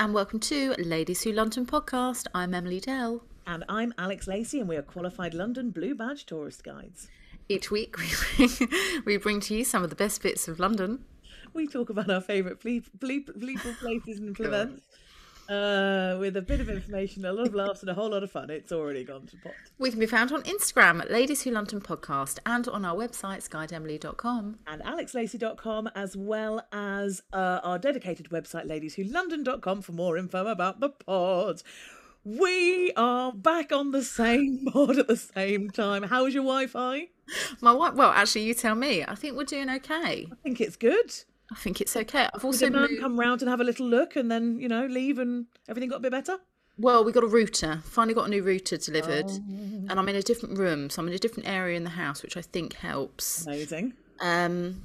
and welcome to Ladies Who London podcast. I'm Emily Dell. And I'm Alex Lacey, and we are qualified London Blue Badge tourist guides. Each week, we bring, we bring to you some of the best bits of London. We talk about our favourite bleep, bleep, bleeple places and events. Uh, with a bit of information, a lot of laughs, and a whole lot of fun. It's already gone to pot. We can be found on Instagram at Ladies Who London Podcast and on our website, skydemily.com. And alexlacey.com, as well as uh, our dedicated website, ladieswholondon.com, for more info about the pod. We are back on the same pod at the same time. How's your Wi Fi? My wife, well, actually, you tell me. I think we're doing okay. I think it's good. I think it's okay. I've also a man moved- come round and have a little look and then, you know, leave and everything got a bit better? Well, we got a router. Finally got a new router delivered, Oh. and I'm in a different room, so I'm in a different area in the house, which I think helps. Amazing. Um,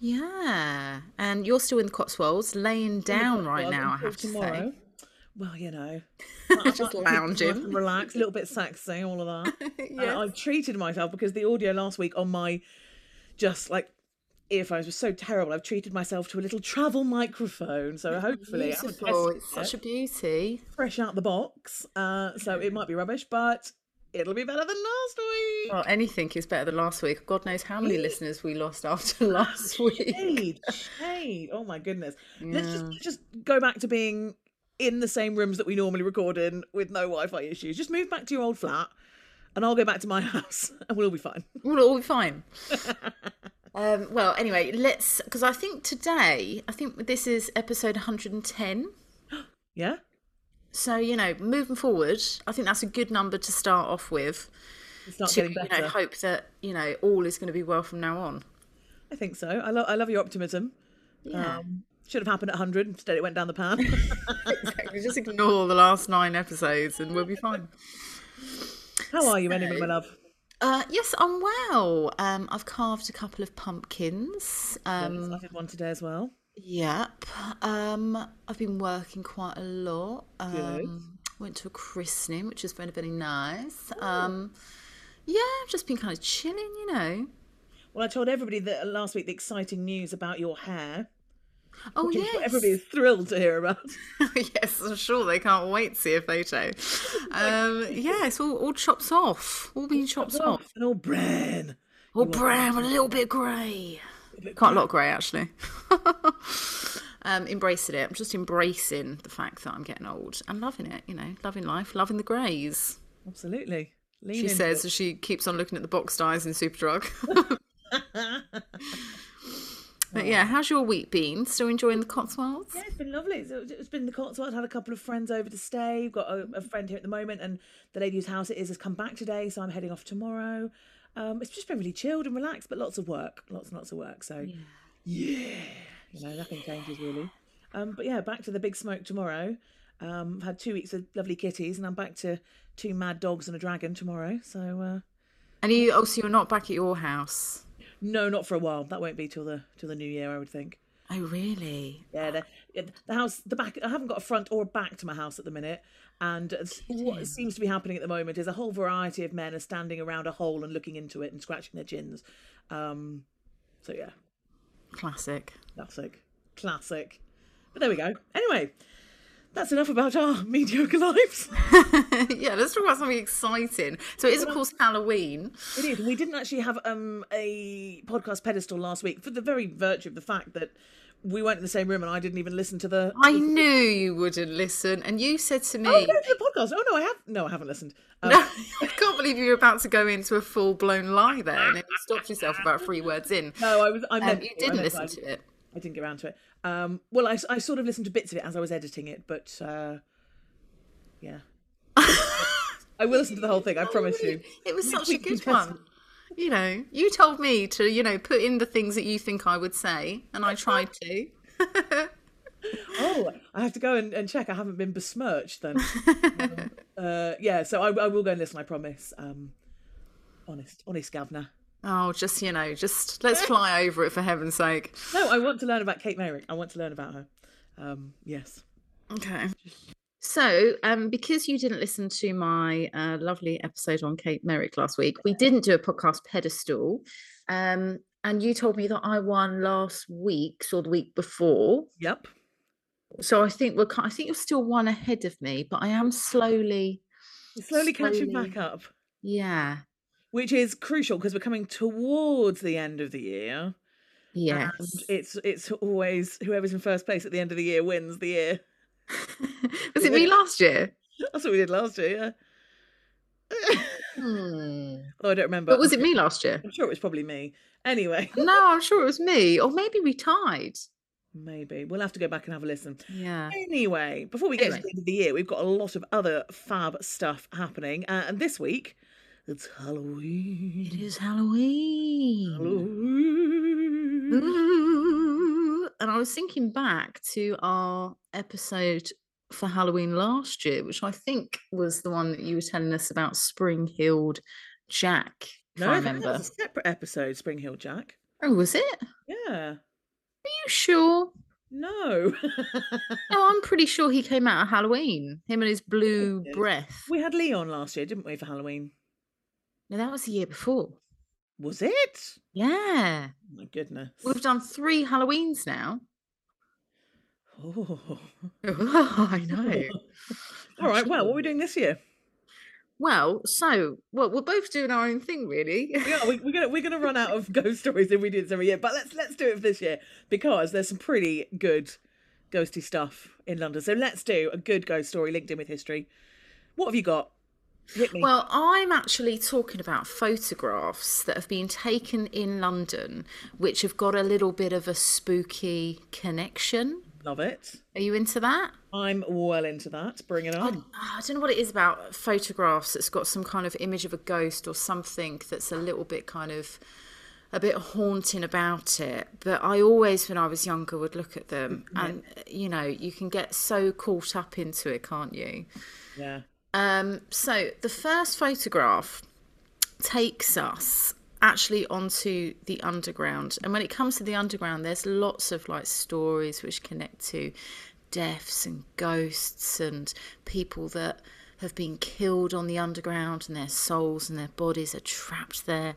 yeah, and you're still in the Cotswolds, laying down right now. I have to tomorrow. say, Well, you know, just I- I- lounging. relax, a little bit sexy, all of that. Yes. I, I've treated myself because the audio last week on my just like earphones was so terrible. I've treated myself to a little travel microphone, so hopefully Beautiful. It's such a beauty. fresh out the box. Uh, so it might be rubbish, but it'll be better than last week. Well, anything is better than last week. God knows how many listeners we lost after last week. Shade, shade. Oh my goodness. Let's just let's just go back to being in the same rooms that we normally record in with no Wi-Fi issues. Just move back to your old flat, and I'll go back to my house, and we'll all be fine. We'll all be fine. um, well, anyway, let's because I think today, I think this is episode 110. Yeah. So you know, moving forward, I think that's a good number to start off with. It's not To getting you know, hope that you know all is going to be well from now on. I think so. I love I love your optimism. Yeah, Um, should have happened at 100. Instead, it went down the pan. exactly. Just ignore the last nine episodes, and we'll be fine. How are you, anyway, my love? Uh, yes, I'm well. Um, I've carved a couple of pumpkins. Um, I did one today as well. Yep. Um, I've been working quite a lot. Um, went to a christening, which was very, very nice. Um, yeah, I've just been kind of chilling, you know. Well, I told everybody that last week the exciting news about your hair. Oh, yes. what Everybody is thrilled to hear about. yes, I'm sure they can't wait to see a photo. Um, yeah, it's all, all chops off. All being chopped off. And all bran. All brown, with a little bit grey. Quite a lot grey, actually. um, embracing it. I'm just embracing the fact that I'm getting old and loving it, you know, loving life, loving the greys. Absolutely. Lean She says as she keeps on looking at the box dyes in Superdrug. But yeah, how's your week been? Still enjoying the Cotswolds? Yeah, it's been lovely. It's, it's been the Cotswolds. Had a couple of friends over to stay. We've got a, a friend here at the moment, and the lady whose house it is has come back today, so I'm heading off tomorrow. Um, it's just been really chilled and relaxed, but lots of work, lots and lots of work. So, yeah, you know, nothing changes really. Um, but yeah, back to the big smoke tomorrow. Um, I've had two weeks of lovely kitties, and I'm back to two mad dogs and a dragon tomorrow. So, uh, And you also you're not back at your house. No, not for a while. That won't be till the till the new year, I would think. Oh really? Yeah, the, the house, the back. I haven't got a front or a back to my house at the minute, and what seems to be happening at the moment is a whole variety of men are standing around a hole and looking into it and scratching their chins. Um, so yeah, Classic. classic, classic. But there we go. Anyway, that's enough about our mediocre lives. yeah, let's talk about something exciting. So it is of course Halloween. It is. We didn't actually have um a podcast pedestal last week for the very virtue of the fact that we weren't in the same room and I didn't even listen to the. I knew you wouldn't listen, and you said to me, Oh, go no, the podcast. Oh no, I have. No, I haven't listened. Um, I can't believe you were about to go into a full blown lie there, and then you stopped yourself about three words in. No, I was. I Um, meant you didn't listen to. to it. I didn't get around to it. Um, well, I, I sort of listened to bits of it as I was editing it, but uh, yeah, I will listen to the whole thing. I promise you. It was such a good one. You know, you told me to, you know, put in the things that you think I would say, and I tried to. Oh, I have to go and, and check. I haven't been besmirched then. um, uh, yeah, so I, I will go and listen. I promise. Um, honest, honest, governor. Oh, just you know, just let's fly over it for heaven's sake. No, I want to learn about Kate Merrick. I want to learn about her. Um, yes. Okay. So, um, because you didn't listen to my uh, lovely episode on Kate Merrick last week, we didn't do a podcast pedestal. Um, and you told me that I won last week or the week before. Yep. So I think we're. I think you're still one ahead of me, but I am slowly. Slowly catching Slowly. back up, Yeah. Which is crucial because we're coming towards the end of the year. Yes. And it's it's always whoever's in first place at the end of the year wins the year. Was it me last year? That's what we did last year, yeah. Hmm. oh, I don't remember. But was it me last year? I'm sure it was probably me. Anyway, No, I'm sure it was me, or maybe we tied. maybe we'll have to go back and have a listen. Yeah. Anyway, before we get Anyway. to the end of the year, we've got a lot of other fab stuff happening, uh, and this week it's Halloween. It is Halloween. Halloween. Ooh. And I was thinking back to our episode for Halloween last year, which I think was the one that you were telling us about Spring Heeled Jack. No, I that- that remember. was a separate episode, Spring Heeled Jack. Oh, was it? Yeah. Are you sure? No. Oh, I'm pretty sure he came out at Halloween. Him and his blue breath. we had Leon last year, didn't we, for Halloween? No, that was the year before. Was it? Yeah. Oh my goodness. We've done three Halloweens now. Oh. I know. All right. Well, what are we doing this year? Well, so well, we're both doing our own thing, really. Yeah, we, we're gonna we're gonna run out of ghost stories if we do this every year. But let's let's do it for this year because there's some pretty good ghosty stuff in London. So let's do a good ghost story linked in with history. What have you got? Well, I'm actually talking about photographs that have been taken in London, which have got a little bit of a spooky connection. Love it. Are you into that? I'm well into that. Bring it on. Ah, I don't know what it is about photographs that's got some kind of image of a ghost or something that's a little bit kind of a bit haunting about it. But I always, when I was younger, would look at them and, you know, you can get so caught up into it, can't you? Yeah. Um, so the first photograph takes us actually onto the underground. And when it comes to the underground, there's lots of like stories which connect to deaths and ghosts and people that have been killed on the underground and their souls and their bodies are trapped there.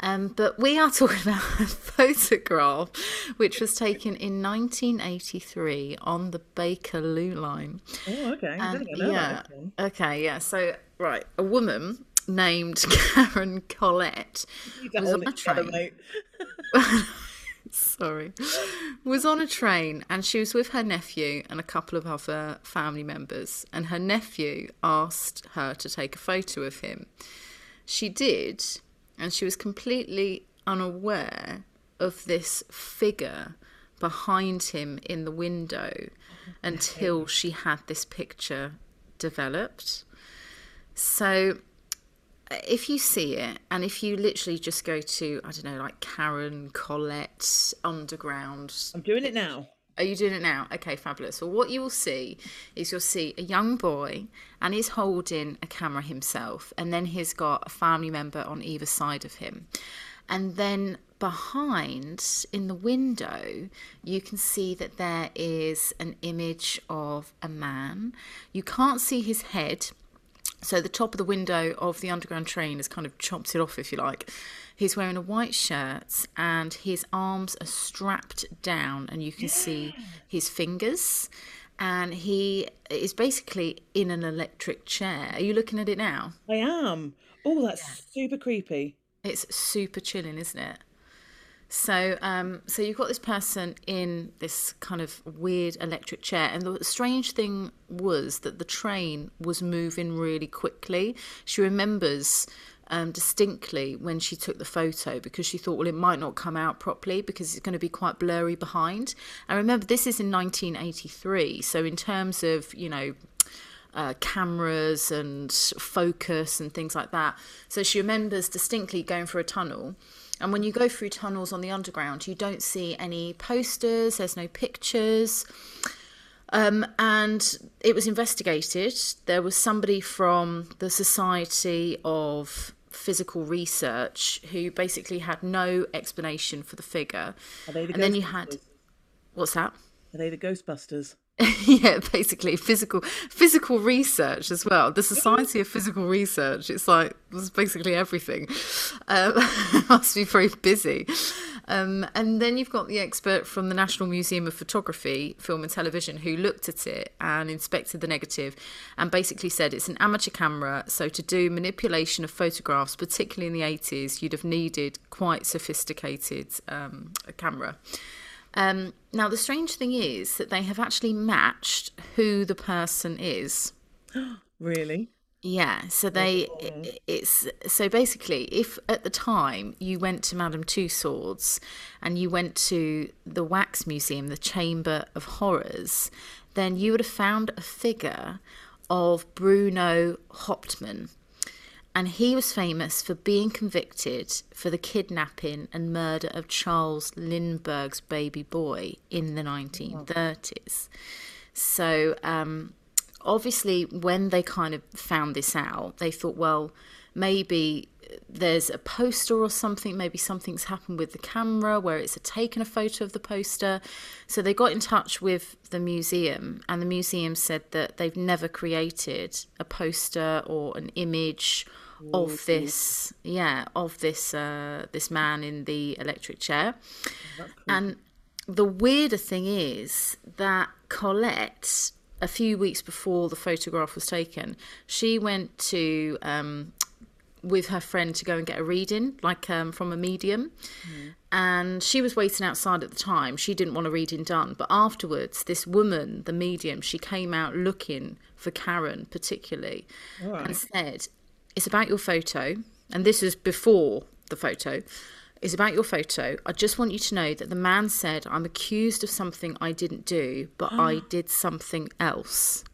Um, but we are talking about a photograph which was taken in 1983 on the Bakerloo line. Oh, okay. And- yeah. Okay, yeah. So, right, a woman named Karen Collette was on a train. Sorry, was on a train and she was with her nephew and a couple of other family members. And her nephew asked her to take a photo of him. She did, and she was completely unaware of this figure behind him in the window oh, until she had this picture developed. So if you see it and if you literally just go to i don't know like karen collette underground. I'm doing it now. are you doing it now? Okay fabulous. Well what you will see is you'll see a young boy and he's holding a camera himself and then he's got a family member on either side of him. And then behind in the window you can see that there is an image of a man. You can't see his head so the top of the window of the underground train has kind of chopped it off, if you like. He's wearing a white shirt and his arms are strapped down, and you can see his fingers. And he is basically in an electric chair. Are you looking at it now? I am. Oh, that's super creepy. It's super chilling, isn't it? So, um, so you've got this person in this kind of weird electric chair, and the strange thing was that the train was moving really quickly. She remembers um, distinctly when she took the photo because she thought, well, it might not come out properly because it's going to be quite blurry behind. And remember, this is in 1983, so in terms of you know uh, cameras and focus and things like that. So she remembers distinctly going for a tunnel. And when you go through tunnels on the underground, you don't see any posters, there's no pictures. Um, and it was investigated. There was somebody from the Society of Physical Research who basically had no explanation for the figure. Are they the And then you had, what's that? Are they the Ghostbusters? yeah, basically physical physical research as well. The Society of Physical Research. It's like it's basically everything. Um, must be very busy. Um, and then you've got the expert from the National Museum of Photography, Film and Television, who looked at it and inspected the negative and basically said it's an amateur camera. So to do manipulation of photographs, particularly in the 80s, you'd have needed quite sophisticated um, camera. Um, now, the strange thing is that they have actually matched who the person is. Really? Yeah, so they it's so basically if at the time you went to Madame Tussauds and you went to the Wax Museum, the Chamber of Horrors, then you would have found a figure of Bruno Hauptmann. And he was famous for being convicted for the kidnapping and murder of Charles Lindbergh's baby boy in the 1930s. So, um, obviously when they kind of found this out they thought well maybe there's a poster or something maybe something's happened with the camera where it's taken a photo of the poster so they got in touch with the museum and the museum said that they've never created a poster or an image of this yeah of this uh, this man in the electric chair and the weirder thing is that Colette a few weeks before the photograph was taken, she went to um, with her friend to go and get a reading, like um, from a medium. And she was waiting outside at the time. She didn't want a reading done. But afterwards, this woman, the medium, she came out looking for Karen particularly and said, It's about your photo. And this is before the photo is about your photo. I just want you to know that the man said, I'm accused of something I didn't do, but I did something else.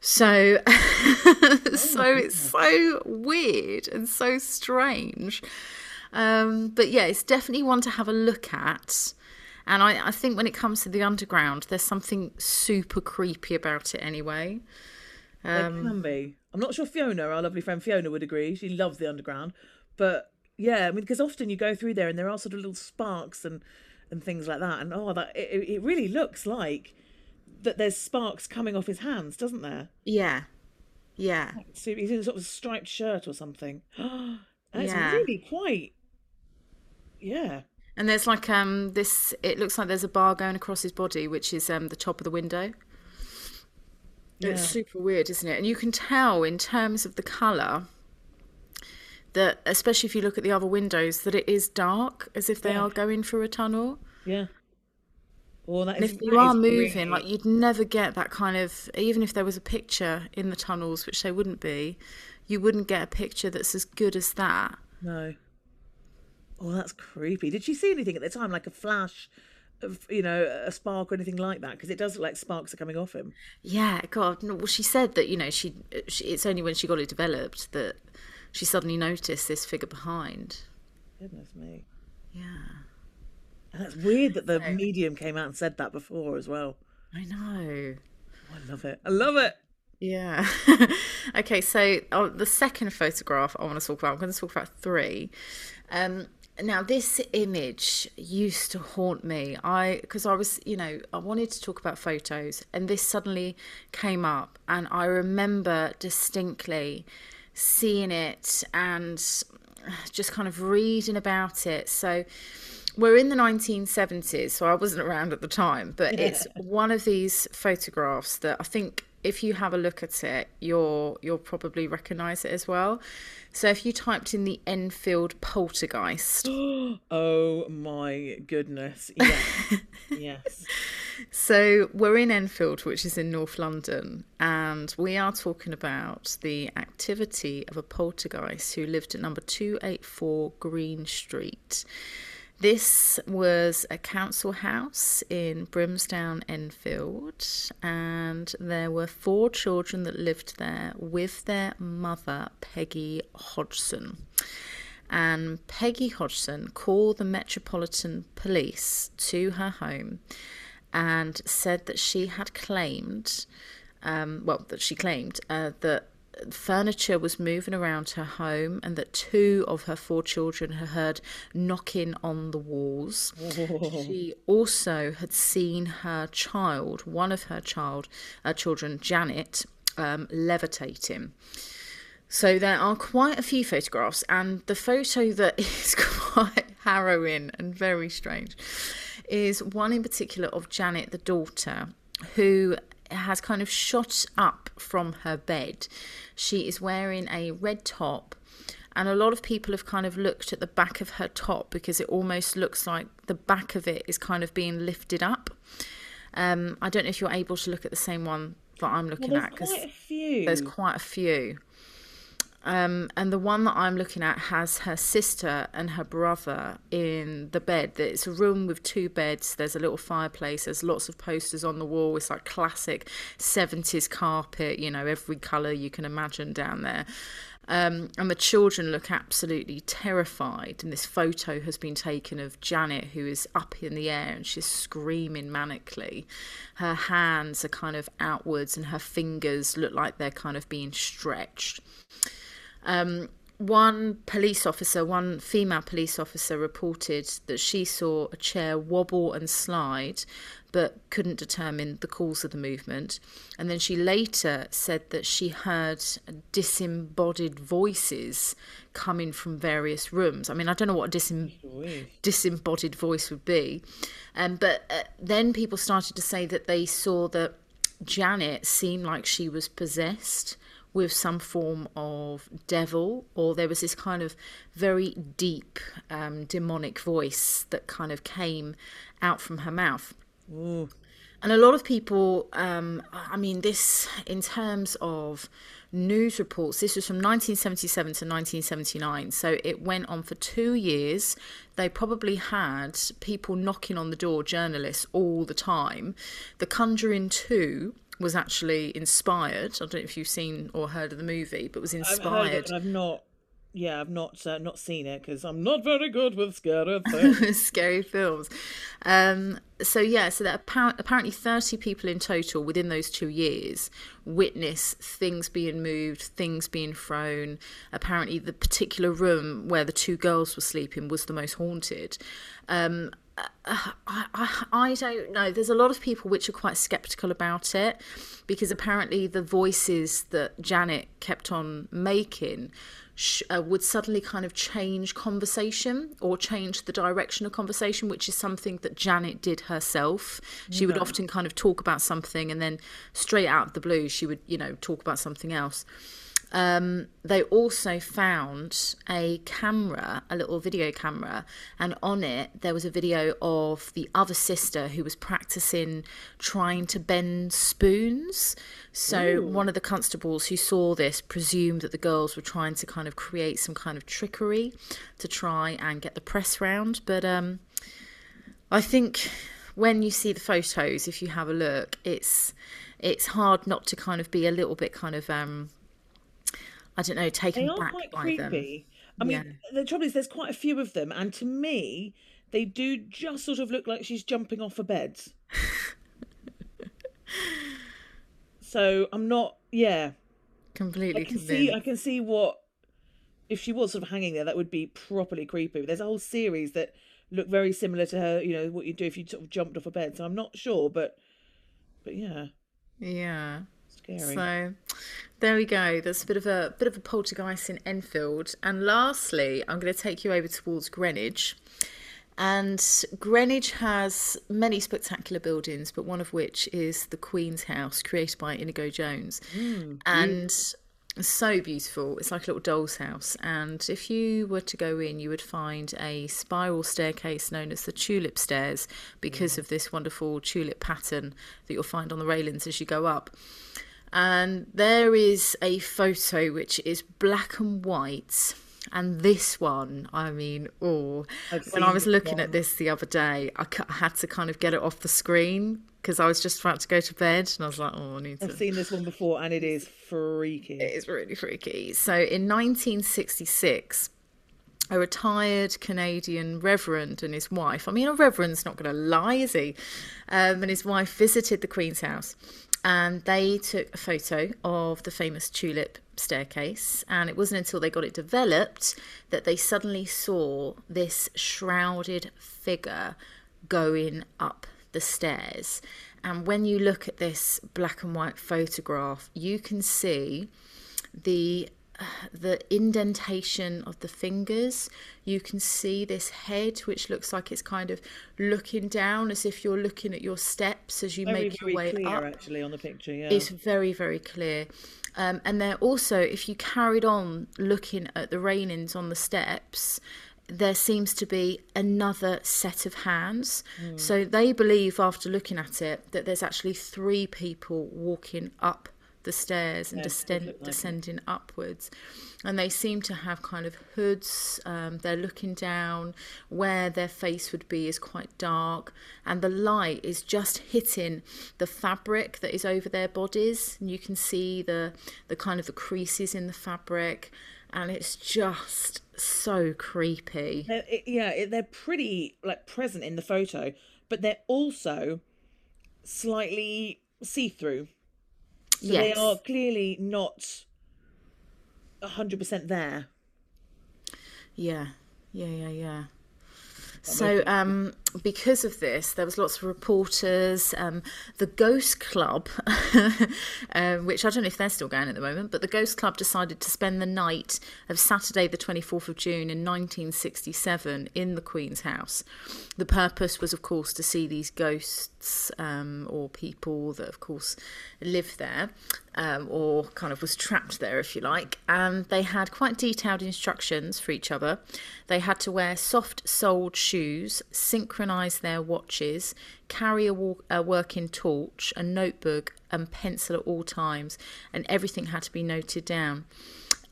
So, so it's so weird and so strange. Um, but yeah, it's definitely one to have a look at. And I, I think when it comes to the underground, there's something super creepy about it anyway. There can be. I'm not sure Fiona, our lovely friend Fiona, would agree. She loves the underground, but yeah, I mean, because often you go through there and there are sort of little sparks and and things like that, and oh, that it, it really looks like that there's sparks coming off his hands, doesn't there? Yeah. Yeah. So he's in a sort of a striped shirt or something. That's Yeah. really quite. Yeah. And there's like um this it looks like there's a bar going across his body, which is um the top of the window. It's super weird, isn't it? And you can tell in terms of the colour that especially if you look at the other windows that it is dark, as if they Yeah. are going through a tunnel. Yeah. Well, that And is, if you are moving, like you'd never get that kind of even if there was a picture in the tunnels, which there wouldn't be, you wouldn't get a picture that's as good as that. No. Oh, that's creepy. Did she see anything at the time, like a flash of, you know, a spark or anything like that? Because it does look like sparks are coming off him. Yeah, God. No, well, she said that you know she, she. It's only when she got it developed that she suddenly noticed this figure behind. Goodness me. Yeah, And that's weird that the medium came out and said that before as well. I know. Oh, I love it. I love it. Yeah. okay, so uh, the second photograph I want to talk about. I'm going to talk about three. Um, now this image used to haunt me. I because I was, you know, I wanted to talk about photos, and this suddenly came up, and I remember distinctly seeing it and just kind of reading about it. So we're in the 1970s, so I wasn't around at the time, but it's one of these photographs that I think if you have a look at it, you'll you'll probably recognise it as well. So if you typed in the Enfield poltergeist, Oh my goodness. Yes. yes. So we're in Enfield, which is in North London, and we are talking about the activity of a poltergeist who lived at number 284 Green Street. This was a council house in Brimsdown, Enfield, and there were four children that lived there with their mother, Peggy Hodgson. And Peggy Hodgson called the Metropolitan Police to her home and said that she had claimed, um, well, that she claimed uh, that furniture was moving around her home and that two of her four children had heard knocking on the walls. She also had seen her child, one of her child, her children, Janet, um, levitating. So there are quite a few photographs, and the photo that is quite harrowing and very strange is one in particular of Janet, the daughter, who has kind of shot up from her bed. She is wearing a red top, and a lot of people have kind of looked at the back of her top because it almost looks like the back of it is kind of being lifted up. Um, I don't know if you're able to look at the same one that I'm looking well, at because there's quite a few. Um, and the one that I'm looking at has her sister and her brother in the bed. It's a room with two beds. There's a little fireplace. There's lots of posters on the wall. It's like classic 70s carpet, you know, every colour you can imagine down there. Um, and the children look absolutely terrified. And this photo has been taken of Janet, who is up in the air and she's screaming manically. Her hands are kind of outwards, and her fingers look like they're kind of being stretched. Um, one police officer, one female police officer, reported that she saw a chair wobble and slide, but couldn't determine the cause of the movement. And then she later said that she heard disembodied voices coming from various rooms. I mean, I don't know what a disem- disembodied voice would be. Um, but uh, then people started to say that they saw that Janet seemed like she was possessed with some form of devil, or there was this kind of very deep um, demonic voice that kind of came out from her mouth. Ooh. And a lot of people, um, I mean, this in terms of news reports, this was from 1977 to 1979. So it went on for two years. They probably had people knocking on the door, journalists, all the time. The Conjuring 2 was actually inspired. I don't know if you've seen or heard of the movie, but was inspired. I've, I've not. Yeah, I've not uh, not seen it because I'm not very good with scary films. scary films. Um, so yeah, so that apparently 30 people in total within those two years witness things being moved, things being thrown. Apparently, the particular room where the two girls were sleeping was the most haunted. Um, I, I, I don't know. There's a lot of people which are quite skeptical about it because apparently the voices that Janet kept on making sh- uh, would suddenly kind of change conversation or change the direction of conversation, which is something that Janet did herself. She would often kind of talk about something and then straight out of the blue, she would, you know, talk about something else. Um, they also found a camera, a little video camera, and on it there was a video of the other sister who was practicing trying to bend spoons. So Ooh. one of the constables who saw this presumed that the girls were trying to kind of create some kind of trickery to try and get the press round. But um, I think when you see the photos, if you have a look, it's it's hard not to kind of be a little bit kind of um, I don't know, taken they are back quite by creepy. them. I mean, the trouble is, there's quite a few of them, and to me, they do just sort of look like she's jumping off a bed. so I'm not, yeah, completely. I can see, I can see what if she was sort of hanging there, that would be properly creepy. There's a whole series that look very similar to her. You know what you do if you sort of jumped off a bed. So I'm not sure, but but yeah, yeah. Scary. So there we go. There's a bit of a bit of a poltergeist in Enfield. And lastly, I'm going to take you over towards Greenwich. And Greenwich has many spectacular buildings, but one of which is the Queen's House, created by Inigo Jones. Mm, and so beautiful. It's like a little doll's house. And if you were to go in, you would find a spiral staircase known as the tulip stairs because mm. of this wonderful tulip pattern that you'll find on the railings as you go up and there is a photo which is black and white. And this one i mean oh when i was looking at this the other day I had to kind of get it off the screen because i was just about to go to bed and i was like oh i need to i've seen this one before and it is freaky. It is really freaky. So in 1966 a retired Canadian reverend and his wife. I mean, a reverend's not going to lie, is he? Um, and his wife visited the Queen's house and they took a photo of the famous tulip staircase and it wasn't until they got it developed that they suddenly saw this shrouded figure going up the stairs. And when you look at this black and white photograph you can see the the indentation of the fingers. You can see this head, which looks like it's kind of looking down as if you're looking at your steps as you Very, make your way clear, up. actually, on the picture. Yeah. It's very, very clear. Um, and there also, if you carried on looking at the rainings on the steps, there seems to be another set of hands. So they believe, after looking at it, that there's actually three people walking up the stairs and Yeah, it descend, looked it. descending upwards. And they seem to have kind of hoods. Um, they're looking down. Where their face would be is quite dark. And the light is just hitting the fabric that is over their bodies. And you can see the, the kind of the creases in the fabric. And it's just so creepy. They're, it- yeah, it, they're pretty like present in the photo, but they're also slightly see-through. So they are clearly not hundred percent there. Yeah, yeah, yeah, yeah. So, um, because of this, there was lots of reporters. Um, the Ghost Club, um, which I don't know if they're still going at the moment, but the Ghost Club decided to spend the night of Saturday, the 24th of June in 1967, in the Queen's house. The purpose was, of course, to see these ghosts um, or people that, of course, live there um, or kind of was trapped there, if you like. And they had quite detailed instructions for each other. They had to wear soft soled shoes, synchronise their watches, carry a, walk, a working torch, a notebook, and pencil at all times, and everything had to be noted down.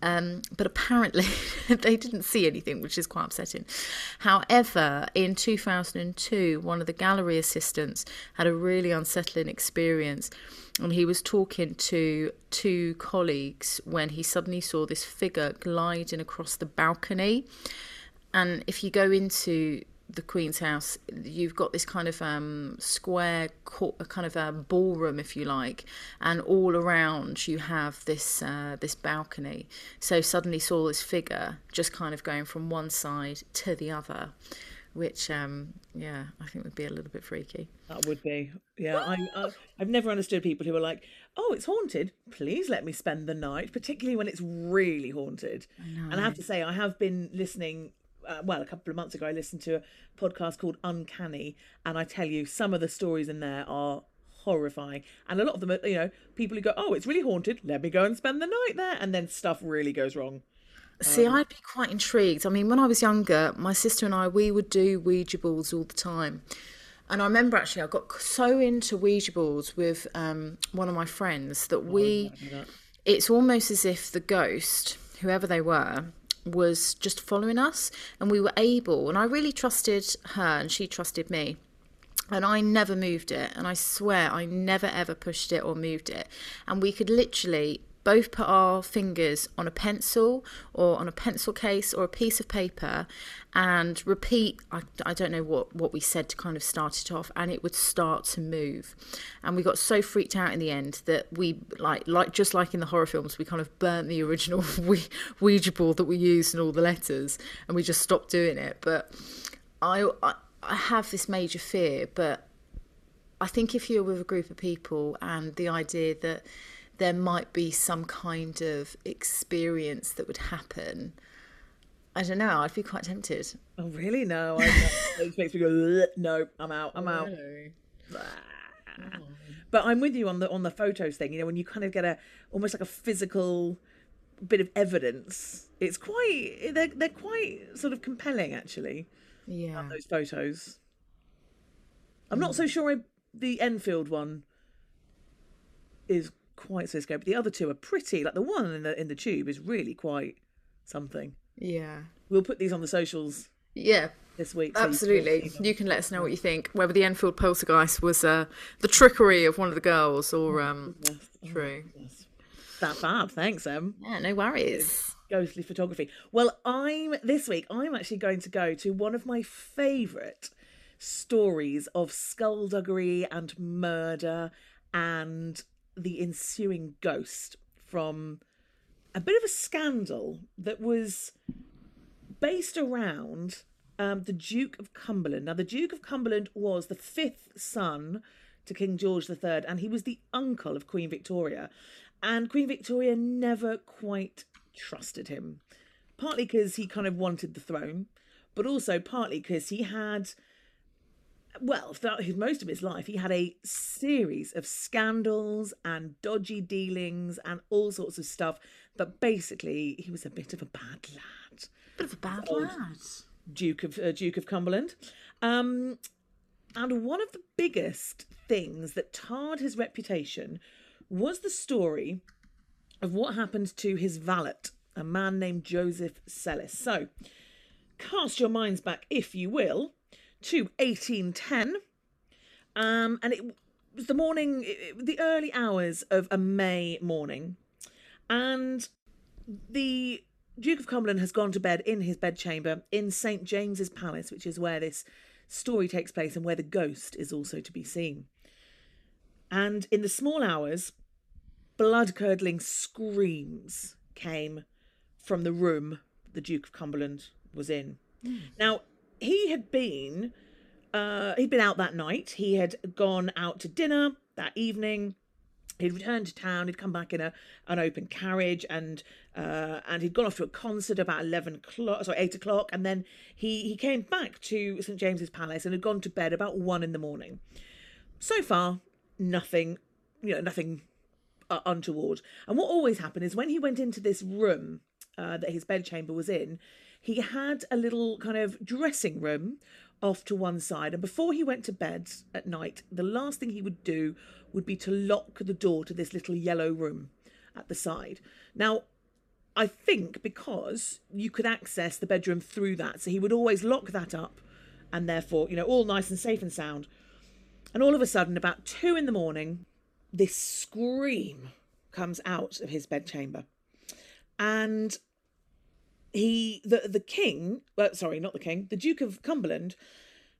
Um, but apparently they didn't see anything, which is quite upsetting. However, in 2002, one of the gallery assistants had a really unsettling experience. And he was talking to two colleagues when he suddenly saw this figure gliding across the balcony. And if you go into the Queen's house, you've got this kind of um, square, co- a kind of a ballroom, if you like, and all around you have this uh, this balcony. So suddenly saw this figure just kind of going from one side to the other, which um, yeah, I think would be a little bit freaky. That would be. Yeah, I, I I've never understood people who are like, "Oh, it's haunted. Please let me spend the night," particularly when it's really haunted. And I have to say, I have been listening. Uh, well, a couple of months ago, I listened to a podcast called Uncanny, and I tell you, some of the stories in there are horrifying, and a lot of them are, you know, people who go, "Oh, it's really haunted. Let me go and spend the night there," and then stuff really goes wrong. See, Um, I'd be quite intrigued. I mean, when I was younger, my sister and I, we would do Ouija boards all the time. And I remember actually, I got so into Ouija boards with um, one of my friends that we, it's almost as if the ghost, whoever they were, was just following us. And we were able, and I really trusted her and she trusted me and I never moved it. And I swear I never ever pushed it or moved it. And we could literally both put our fingers on a pencil or on a pencil case or a piece of paper and repeat I, I don't know what what we said to kind of start it off and it would start to move. And we got so freaked out in the end that we like like just like in the horror films we kind of burnt the original Ouija- board that we used and all the letters and we just stopped doing it. But I, I I have this major fear, but I think if you're with a group of people and the idea that there might be some kind of experience that would happen, I don't know, I'd be quite tempted. Oh, really? No, it makes me go. No, I'm out. I'm out. But I'm with you on the on the photos thing. You know, when you kind of get a almost like a physical bit of evidence, it's quite they're they're quite sort of compelling actually. Yeah. Those photos. I'm not mm. so sure I, the Enfield one is quite so scary, but the other two are pretty. Like the one in the in the tube is really quite something. Yeah. We'll put these on the socials Yeah. this week. so you can Absolutely. You can let us know what you think. Whether the Enfield poltergeist was uh, the trickery of one of the girls or um, true. That bad. Thanks, Em. Yeah, no worries. ghostly photography. Well, I'm this week. I'm actually going to go to one of my favourite stories of skullduggery and murder and the ensuing ghost from a bit of a scandal that was based around um, the Duke of Cumberland. Now, the Duke of Cumberland was the fifth son to King George III, and he was the uncle of Queen Victoria. And Queen Victoria never quite trusted him. Partly because he kind of wanted the throne, but also partly because he had, well, throughout most of his life, he had a series of scandals and dodgy dealings and all sorts of stuff. But basically, he was a bit of a bad lad. Bit of a bad Old. lad. Duke of uh, Duke of Cumberland. Um, and one of the biggest things that tarred his reputation was the story of what happened to his valet, a man named Joseph Sellis. So, cast your minds back, if you will, to 1810. Um, and it was the morning, it- the early hours of a May morning. And the Duke of Cumberland has gone to bed in his bedchamber in St. James's Palace, which is where this story takes place and where the ghost is also to be seen. And in the small hours, blood curdling screams came from the room the Duke of Cumberland was in. Now, he had been uh, he'd been out that night. He had gone out to dinner that evening. He'd returned to town. He'd come back in a an open carriage, and uh, and he'd gone off to a concert about eleven o'clock, sorry, eight o'clock, and then he he came back to St James's Palace and had gone to bed about one in the morning. So far, nothing, you know, nothing uh, untoward. And what always happened is when he went into this room uh, that his bedchamber was in, he had a little kind of dressing room off to one side. And before he went to bed at night, the last thing he would do would be to lock the door to this little yellow room at the side. Now, I think because you could access the bedroom through that, so he would always lock that up and therefore, you know, all nice and safe and sound. And all of a sudden, about two in the morning, this scream comes out of his bedchamber. And he, the, the king, well, sorry, not the king, the Duke of Cumberland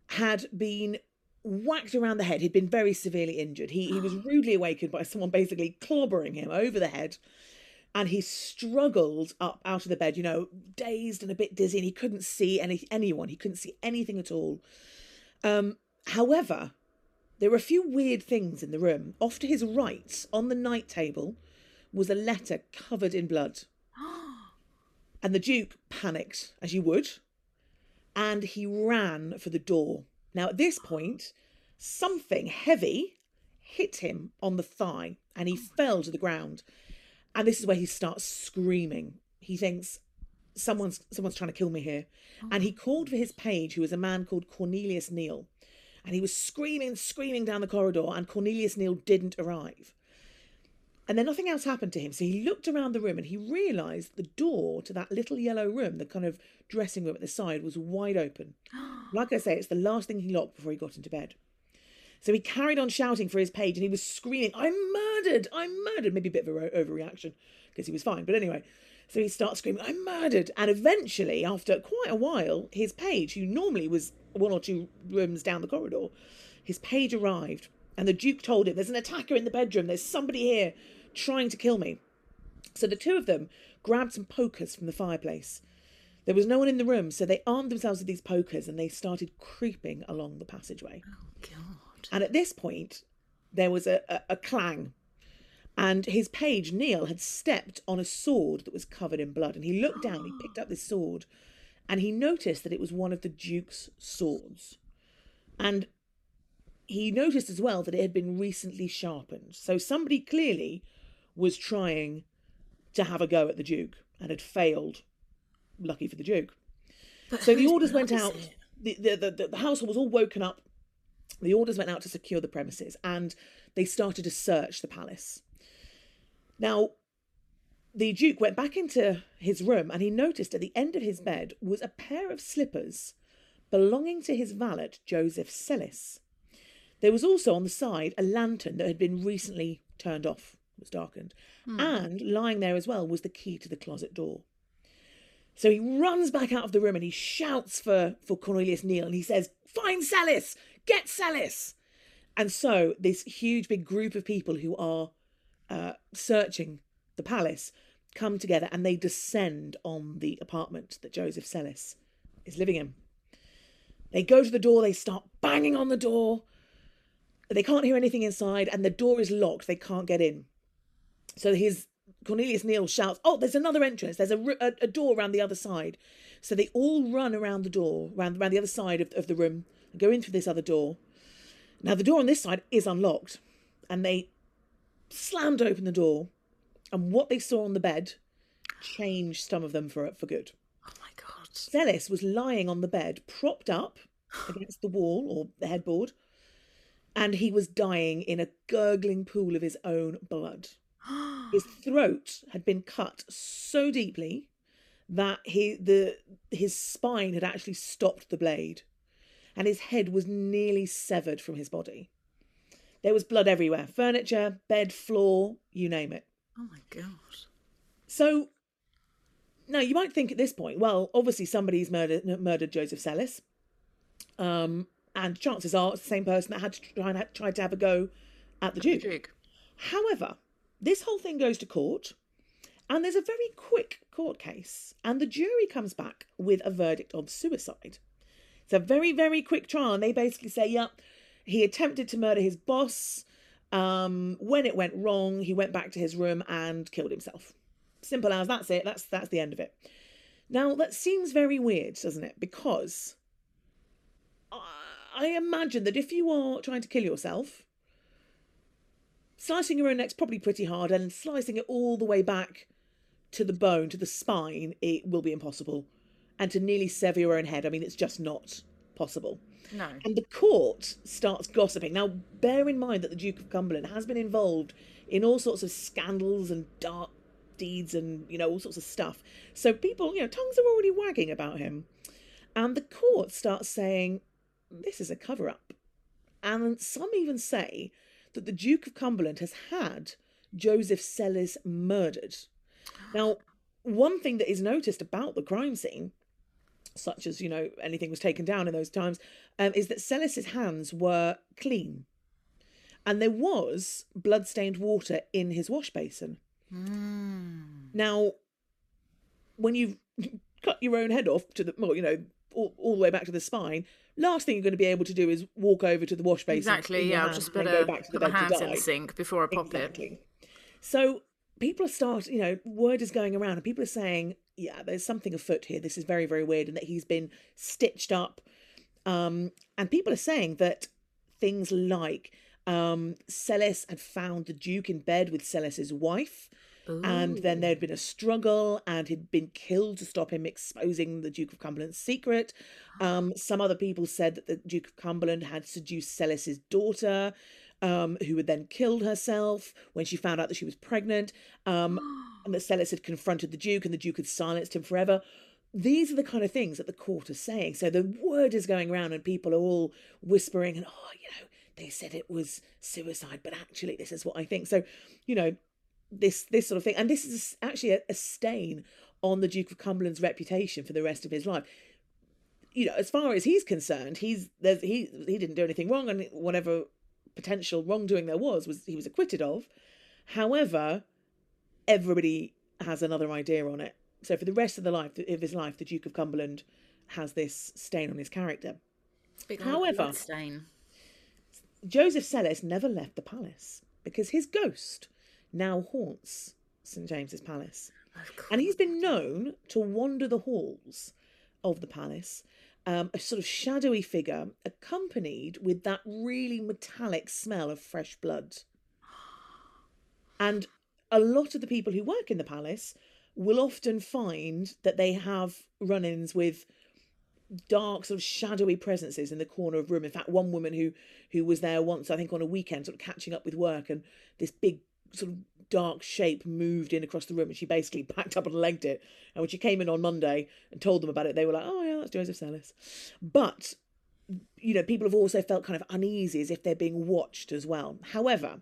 had been whacked around the head. He'd been very severely injured. He, he was rudely awakened by someone basically clobbering him over the head. And he struggled up out of the bed, you know, dazed and a bit dizzy, and he couldn't see any anyone. He couldn't see anything at all. Um, however, there were a few weird things in the room. Off to his right, on the night table, was a letter covered in blood. And the Duke panicked, as you would, and he ran for the door. Now, at this point, something heavy hit him on the thigh and he oh. fell to the ground. And this is where he starts screaming. He thinks, someone's someone's trying to kill me here. Oh. And he called for his page, who was a man called Cornelius Neal. And he was screaming, screaming down the corridor, and Cornelius Neal didn't arrive. And then nothing else happened to him. So he looked around the room and he realised the door to that little yellow room, the kind of dressing room at the side, was wide open. Like I say, it's the last thing he locked before he got into bed. So he carried on shouting for his page and he was screaming, I'm murdered! I'm murdered! Maybe a bit of an overreaction because he was fine. But anyway, so he starts screaming, I'm murdered! And eventually, after quite a while, his page, who normally was one or two rooms down the corridor, his page arrived and the Duke told him, There's an attacker in the bedroom, there's somebody here trying to kill me. So the two of them grabbed some pokers from the fireplace. There was no one in the room, so they armed themselves with these pokers and they started creeping along the passageway. Oh, God. And at this point, there was a, a, a clang. And his page, Neil, had stepped on a sword that was covered in blood. And he looked down, he picked up this sword, and he noticed that it was one of the Duke's swords. And he noticed as well that it had been recently sharpened. So somebody clearly was trying to have a go at the Duke and had failed. Lucky for the Duke. So the orders went out. The, the, the, the household was all woken up. The orders went out to secure the premises and they started to search the palace. Now, the Duke went back into his room and he noticed at the end of his bed was a pair of slippers belonging to his valet, Joseph Sellis. There was also on the side a lantern that had been recently turned off, it was darkened, and lying there as well was the key to the closet door. So he runs back out of the room and he shouts for, for Cornelius Neal and he says, Find Sellis! Get Sellis! And so this huge big group of people who are uh, searching the palace come together and they descend on the apartment that Joseph Sellis is living in. They go to the door, they start banging on the door. They can't hear anything inside, and the door is locked. They can't get in. So his Cornelius Neil shouts, "Oh, there's another entrance. There's a, a, a door around the other side." So they all run around the door, around, around the other side of, of the room, and go in through this other door. Now the door on this side is unlocked, and they slammed open the door, and what they saw on the bed changed some of them for for good. Oh my god. Sellis was lying on the bed, propped up against the wall or the headboard, and he was dying in a gurgling pool of his own blood. His throat had been cut so deeply that he the his spine had actually stopped the blade, and his head was nearly severed from his body. There was blood everywhere furniture, bed, floor, you name it. Oh my god. So, now you might think at this point, well, obviously somebody's murdered murdered Joseph Sellis, um, and chances are it's the same person that had to try and tried to have a go at the Duke. Duke. However, this whole thing goes to court, and there's a very quick court case, and the jury comes back with a verdict of suicide. It's a very, very quick trial, and they basically say, yeah, he attempted to murder his boss. Um, when it went wrong, he went back to his room and killed himself. Simple as that's it. That's that's the end of it. Now that seems very weird, doesn't it? Because I imagine that if you are trying to kill yourself, slicing your own neck's probably pretty hard, and slicing it all the way back to the bone, to the spine, it will be impossible. And to nearly sever your own head, I mean, it's just not possible. No. And the court starts gossiping. Now, bear in mind that the Duke of Cumberland has been involved in all sorts of scandals and dark deeds and, you know, all sorts of stuff. So people, you know, tongues are already wagging about him. And the court starts saying, this is a cover up. And some even say that the Duke of Cumberland has had Joseph Sellis murdered. Now, one thing that is noticed about the crime scene such as you know anything was taken down in those times, um, is that Sellis's hands were clean, and there was blood-stained water in his wash basin. Mm. Now, when you've cut your own head off to the well, you know, all, all the way back to the spine, last thing you're going to be able to do is walk over to the wash basin. Exactly. Yeah. I'll just and then better go back to put the my hands in the sink before I pop it. So people are start, you know, word is going around, and people are saying, yeah, there's something afoot here. This is very, very weird, and that he's been stitched up. Um, and people are saying that things like um, Sellis had found the Duke in bed with Sellis's wife. And then there had been a struggle, and he'd been killed to stop him exposing the Duke of Cumberland's secret. Um, some other people said that the Duke of Cumberland had seduced Sellis's daughter, um, who had then killed herself when she found out that she was pregnant, um, and that Sellis had confronted the Duke, and the Duke had silenced him forever. These are the kind of things that the court are saying. So the word is going around, and people are all whispering, and oh, you know, they said it was suicide, but actually, this is what I think. So, you know, this this sort of thing, and this is actually a, a stain on the Duke of Cumberland's reputation for the rest of his life. You know, as far as he's concerned, he's there's he he didn't do anything wrong, and whatever potential wrongdoing there was was he was acquitted of. However, everybody has another idea on it. So for the rest of the life of his life, the Duke of Cumberland has this stain on his character. However- stain. Joseph Sellis never left the palace because his ghost now haunts St James's Palace. And he's been known to wander the halls of the palace, um, a sort of shadowy figure, accompanied with that really metallic smell of fresh blood. And a lot of the people who work in the palace will often find that they have run ins with dark sort of shadowy presences in the corner of room in fact one woman who who was there once i think on a weekend sort of catching up with work and this big sort of dark shape moved in across the room and she basically packed up and legged it and when she came in on monday and told them about it they were like oh yeah that's joseph sellis but you know people have also felt kind of uneasy as if they're being watched as well however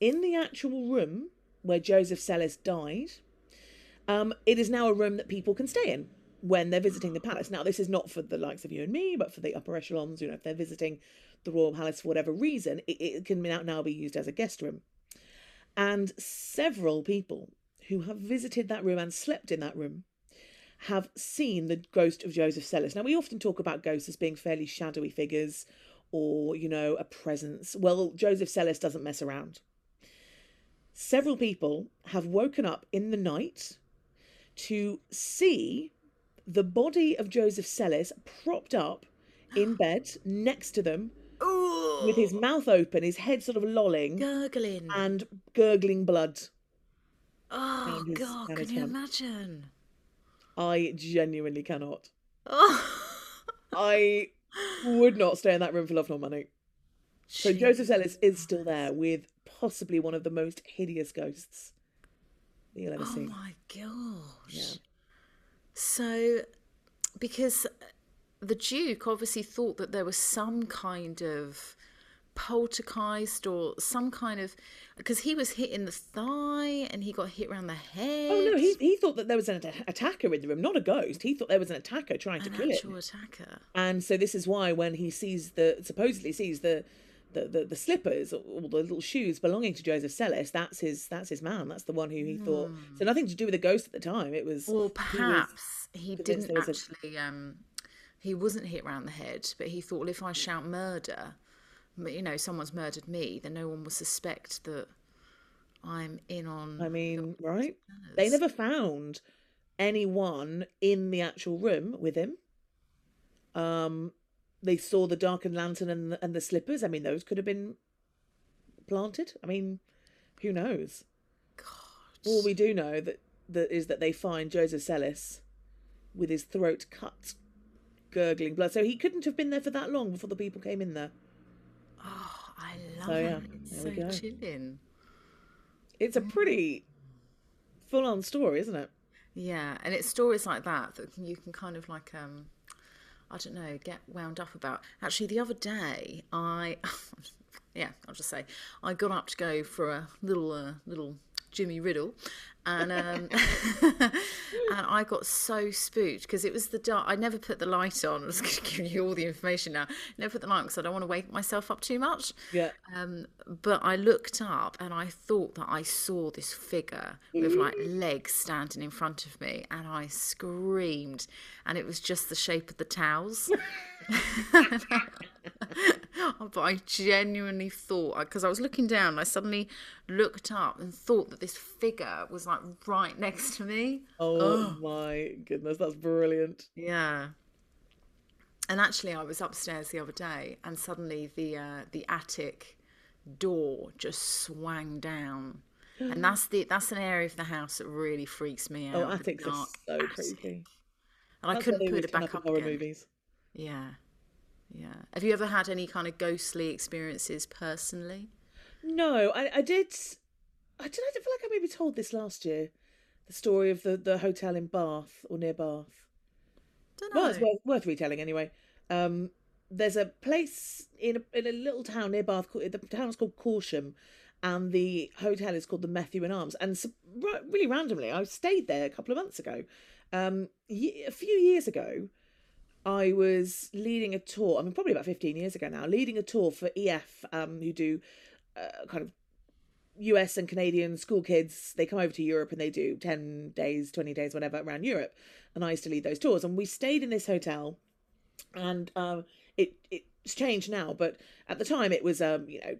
in the actual room where joseph sellis died um, it is now a room that people can stay in when they're visiting the palace. Now, this is not for the likes of you and me, but for the upper echelons. You know, if they're visiting the royal palace for whatever reason, it, it can now, now be used as a guest room. And several people who have visited that room and slept in that room have seen the ghost of Joseph Sellis. Now, we often talk about ghosts as being fairly shadowy figures or, you know, a presence. Well, Joseph Sellis doesn't mess around. several people have woken up in the night to see the body of Joseph Sellis propped up in bed next to them Ooh, with his mouth open, his head sort of lolling gurgling. and gurgling blood. oh his- God, can you hand. imagine? I genuinely cannot. Oh. I would not stay in that room for love nor money. So Joseph Sellis is still there with possibly one of the most hideous ghosts that you'll ever Oh see. Oh my gosh. Yeah. So, because the Duke obviously thought that there was some kind of poltergeist or some kind of because he was hit in the thigh and he got hit around the head. Oh no, he he thought that there was an atta- attacker in the room, not a ghost. He thought there was an attacker trying to an kill actual him. attacker. And so this is why when he sees the supposedly sees the the, the, the slippers or the little shoes belonging to Joseph Sellis, that's his that's his man. That's the one who he thought. So nothing to do with the ghost at the time. It was Hmm. Or he was- perhaps he, didn't was a- actually. Um, he wasn't hit round the head, but he thought, well, if I shout murder, you know, someone's murdered me, then no one will suspect that I'm in on. I mean, right? They never found anyone in the actual room with him. Um, they saw the darkened lantern and the, and the slippers. I mean, those could have been planted. I mean, who knows? God. All we do know that, that is that they find Joseph Sellis with his throat cut, gurgling blood. So he couldn't have been there for that long before the people came in there. Oh, I love So, yeah, it. It's so chilling. It's a pretty full-on story, isn't it? Yeah, and it's stories like that that you can kind of like um I don't know, get wound up about. Actually, the other day I yeah, I'll just say I got up to go for a little uh, little Jimmy Riddle and um and I got so spooked because it was the dark. I never put the light on. I was giving you all the information now. Never put the light on because I don't want to wake myself up too much. Yeah. Um, but I looked up and I thought that I saw this figure with like legs standing in front of me, and I screamed, and it was just the shape of the towels. but I genuinely thought because I was looking down, I suddenly looked up and thought that this figure was like right next to me. Oh my goodness, that's brilliant. Yeah. And actually, I was upstairs the other day, and suddenly the uh, the attic door just swang down, and that's the that's an area of the house that really freaks me out. Oh, attics are so attic. creepy. And I That's why couldn't put it back in up horror again. movies. Yeah, yeah. Have you ever had any kind of ghostly experiences personally? No, I, I did. I did. I feel like I maybe told this last year. The story of the, the hotel in Bath or near Bath. Don't know. Well, it's worth, worth retelling anyway. Um, there's a place in a, in a little town near Bath. Called, the town's called Corsham, and the hotel is called the Methuen in Arms. And so, really randomly, I stayed there a couple of months ago. Um, a few years ago, I was leading a tour. I mean, probably about fifteen years ago now, leading a tour for EF, um, who do uh, kind of US and Canadian school kids, they come over to Europe and they do 10 days, 20 days, whatever, around Europe. And I used to lead those tours. And we stayed in this hotel and um, it it's changed now, but at the time it was, um, you know,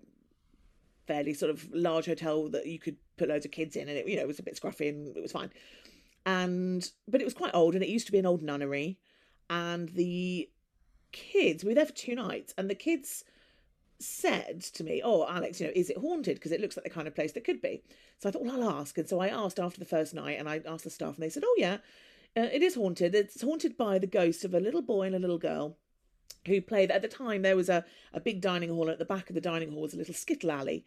fairly sort of large hotel that you could put loads of kids in and it, you know, it was a bit scruffy and it was fine. And, but it was quite old and it used to be an old nunnery. And the kids, we were there for two nights and the kids, said to me, "Oh, Alex, you know, is it haunted? Because it looks like the kind of place that could be." So I thought, "Well, I'll ask." And so I asked after the first night, and I asked the staff, and they said, "Oh, yeah, uh, it is haunted. It's haunted by the ghost of a little boy and a little girl." Who played at the time? There was a, a big dining hall. and At the back of the dining hall was a little skittle alley,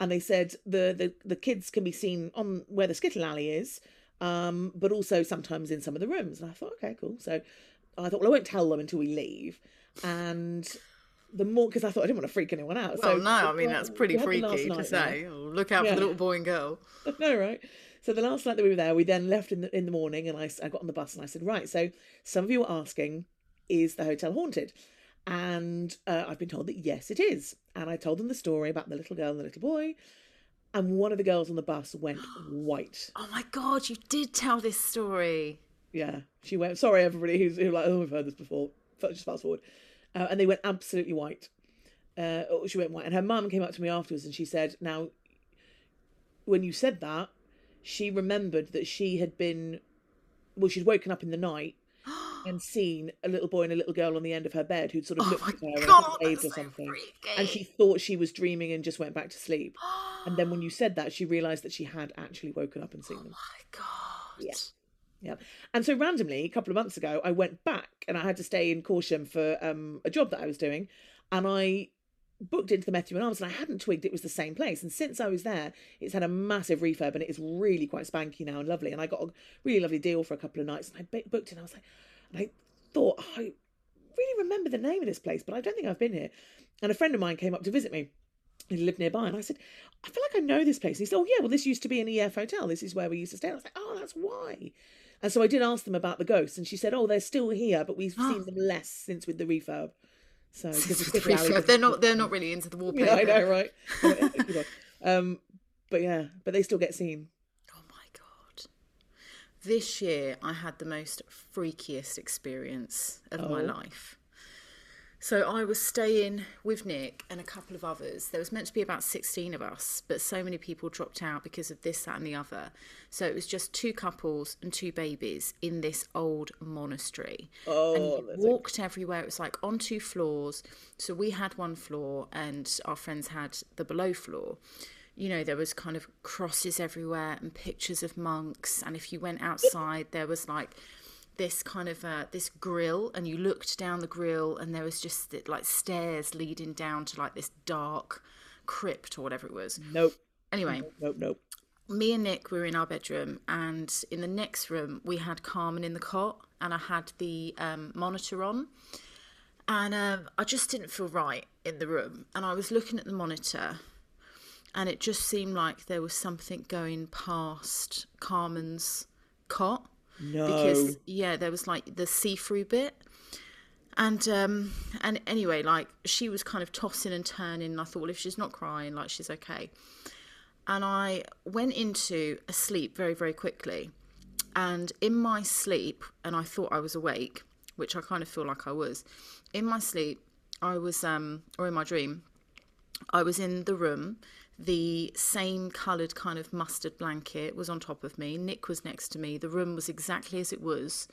and they said the the, the kids can be seen on where the skittle alley is, um, but also sometimes in some of the rooms. And I thought, okay, cool. So I thought, well, I won't tell them until we leave, and the more because I thought I didn't want to freak anyone out. well, so no, I mean that's pretty we had the last freaky to say. Oh, look out Yeah. for the little boy and girl. no, right. So the last night that we were there, we then left in the in the morning, and I, I got on the bus and I said, right. So some of you were asking, is the hotel haunted? And uh, I've been told that yes, it is. And I told them the story about the little girl and the little boy, and one of the girls on the bus went white. Oh my god, you did tell this story. Yeah, she went. Sorry, everybody who's who like, oh, we've heard this before. Just fast forward, uh, and they went absolutely white. Uh, oh, she went white, and her mum came up to me afterwards, and she said, "Now, when you said that, she remembered that she had been, well, she'd woken up in the night and seen a little boy and a little girl on the end of her bed who'd sort of Oh looked at her and God, waved or that's so something. and she thought she was dreaming and just went back to sleep. And then when you said that, she realised that she had actually woken up and seen them. my God. Yeah. Yeah. And so randomly, a couple of months ago, I went back and I had to stay in Corsham for um, a job that I was doing. And I booked into the Methuen Arms and I hadn't twigged it was the same place. And since I was there, it's had a massive refurb and it is really quite spanky now and lovely. And I got a really lovely deal for a couple of nights and I booked and I was like, and I thought, "Oh, I really remember the name of this place, but I don't think I've been here. And a friend of mine came up to visit me. He lived nearby, and I said, I feel like I know this place. And he said, Oh, yeah, well, this used to be an EF hotel. This is where we used to stay. And I was like, Oh, that's why. And so I did ask them about the ghosts, and she said, "Oh, they're still here, but we've seen them less since with the refurb." So because it's City Alley, they're not. They're not really into the wallpaper. yeah, I know, right? um, but yeah, but they still get seen. Oh my god! This year I had the most freakiest experience of my Oh. life. So I was staying with Nick and a couple of others. There was meant to be about 16 of us, but so many people dropped out because of this, that, and the other. So it was just two couples and two babies in this old monastery. Oh, and you walked everywhere. It was like on two floors. So we had one floor, and our friends had the below floor. You know, there was kind of crosses everywhere and pictures of monks. And if you went outside, there was like this kind of uh, this grill and you looked down the grill and there was just like stairs leading down to like this dark crypt or whatever it was. Nope, anyway. Nope, nope. me and nick were in our bedroom and in the next room we had carmen in the cot and i had the um, monitor on. And um, i just didn't feel right in the room and i was looking at the monitor and it just seemed like there was something going past carmen's cot No. because yeah there was like the see-through bit and um and anyway like she was kind of tossing and turning and i thought well if she's not crying like she's okay and i went into a sleep very very quickly and in my sleep and i thought i was awake which i kind of feel like i was in my sleep i was um or in my dream I was in the room. The same coloured kind of mustard blanket was on top of me. Nick was next to me. The room was exactly as it was.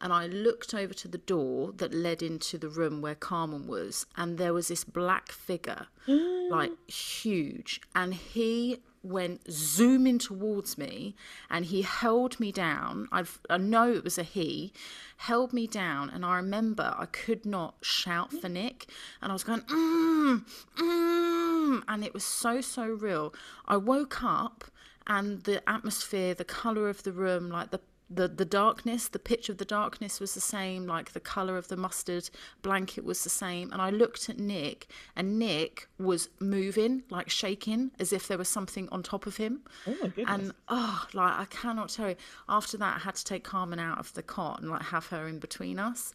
And I looked over to the door that led into the room where Carmen was. And there was this black figure, like huge. And he went zooming towards me and he held me down. I've, I know it was a he, held me down. And I remember I could not shout for Nick. And I was going, mm, mm, and it was so, so real. I woke up and the atmosphere, the colour of the room, like the the the darkness the pitch of the darkness was the same like the color of the mustard blanket was the same. And i looked at nick and nick was moving like shaking as if there was something on top of him. Oh my goodness. and oh like i cannot tell you. After that i had to take carmen out of the cot and like have her in between us.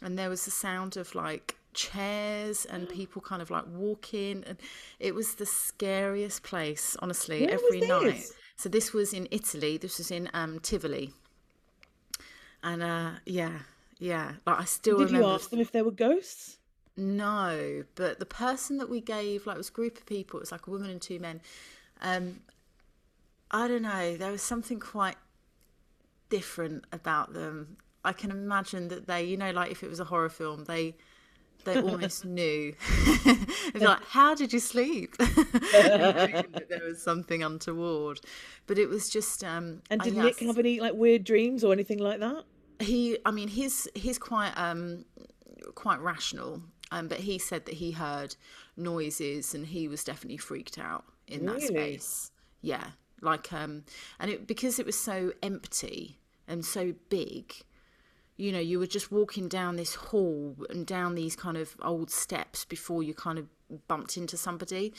And there was the sound of like chairs and people kind of like walking. And it was the scariest place honestly Where every night. So this was in italy. This was in um tivoli and uh yeah yeah like i still Did you remember ask them if there were ghosts? no, but the person that we gave, like, it was a group of people. It was like a woman and two men. Um, I don't know. There was something quite different about them. I can imagine that they, you know, like if it was a horror film, they they almost knew. Like, "How did you sleep?" There was something untoward, but it was just. Um, And I did Nick have any like weird dreams or anything like that? He i mean he's he's quite um quite rational um but he said that he heard noises and he was definitely freaked out in that Really? space yeah like um and it because it was so empty and so big you know you were just walking down this hall and down these kind of old steps before you kind of bumped into somebody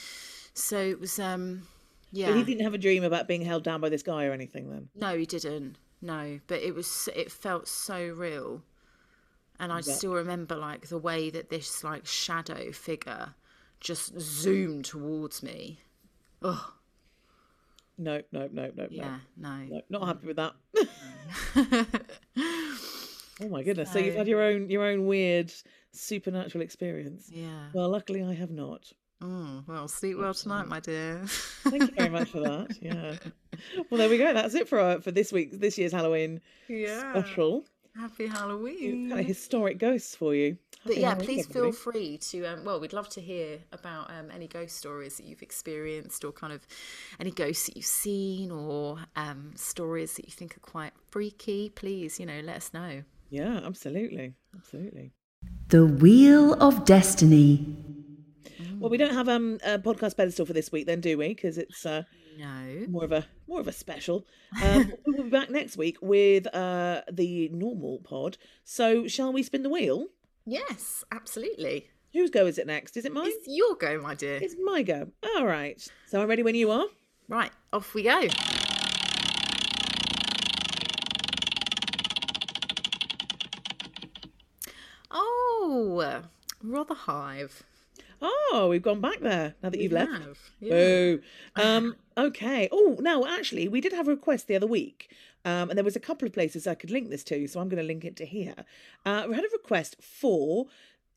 so it was um yeah But he didn't have a dream about being held down by this guy or anything then. no, he didn't. No, but it was it felt so real. And I Yeah. still remember like the way that this like shadow figure just zoomed towards me. Oh, No, no, no, no, yeah, no. no. no not happy with that. oh my goodness. So you've had your own your own weird supernatural experience. Yeah. Well, luckily I have not. Oh, well, sleep well tonight, my dear. Thank you very much for that. Yeah. Well, there we go. That's it for our, for this week, this year's Halloween Yeah. special. Happy Halloween. Kind of historic ghosts for you. But yeah, Halloween, please feel free to. Um, well, we'd love to hear about um, any ghost stories that you've experienced, or kind of any ghosts that you've seen, or um, stories that you think are quite freaky. Please, you know, let us know. Yeah, absolutely, absolutely. The Wheel of Destiny. Well, we don't have um a podcast pedestal for this week, then, do we? Because it's uh, No. more of a more of a special. Um, we will be back next week with uh the normal pod. So, shall we spin the wheel? Yes, absolutely. Whose go is it next? Is it mine? It's your go, my dear. It's my go. All right. So I'm ready when you are. Right, off we go. Oh, rather Rotherhithe. Oh, we've gone back there now that you've left. Have, yeah. Boo. Um, okay. Oh, no, actually, we did have a request the other week, um, and there was a couple of places I could link this to, so I'm going to link it to here. Uh, we had a request for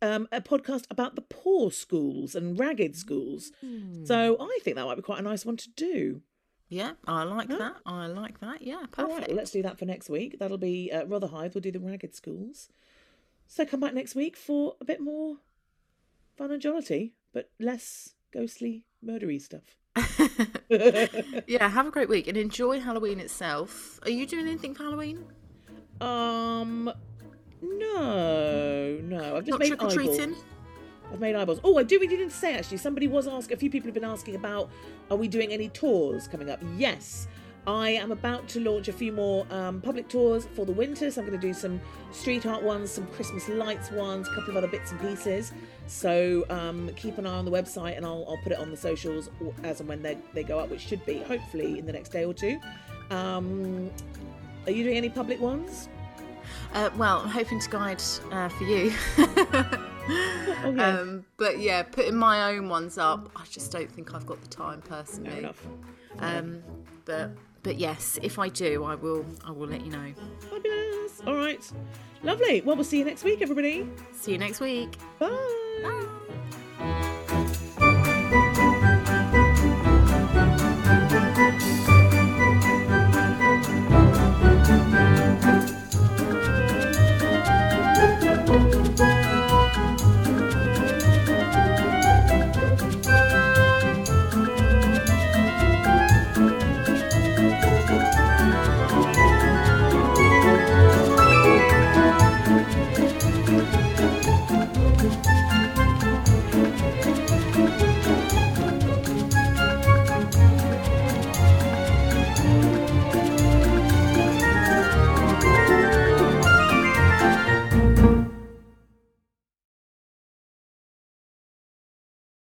um, a podcast about the poor schools and ragged schools. So I think that might be quite a nice one to do. Yeah, I like that. I like that. Yeah, perfect. right, well, let's do that for next week. That'll be uh, Rotherhithe. We'll do the ragged schools. So come back next week for a bit more fun and jollity, but less ghostly, murdery stuff. yeah, have a great week and enjoy Halloween itself. Are you doing anything for Halloween? Um, no, no. I've just Not made trick or treating? I've made eyeballs. Oh, I do. We didn't say actually. Somebody was asking. A few people have been asking about. Are we doing any tours coming up? Yes. I am about to launch a few more um, public tours for the winter. So I'm going to do some street art ones, some Christmas lights ones, a couple of other bits and pieces. So um, keep an eye on the website, and I'll, I'll put it on the socials as and when they, they go up, which should be hopefully in the next day or two. Um, are you doing any public ones? Uh, well, I'm hoping to guide uh, for you. Oh, yeah. um, but yeah, putting my own ones up, I just don't think I've got the time personally. Fair enough. Um, but but yes, if I do, I will I will let you know. Fabulous. All right. Lovely. Well, we'll see you next week, everybody. See you next week. Bye. Bye.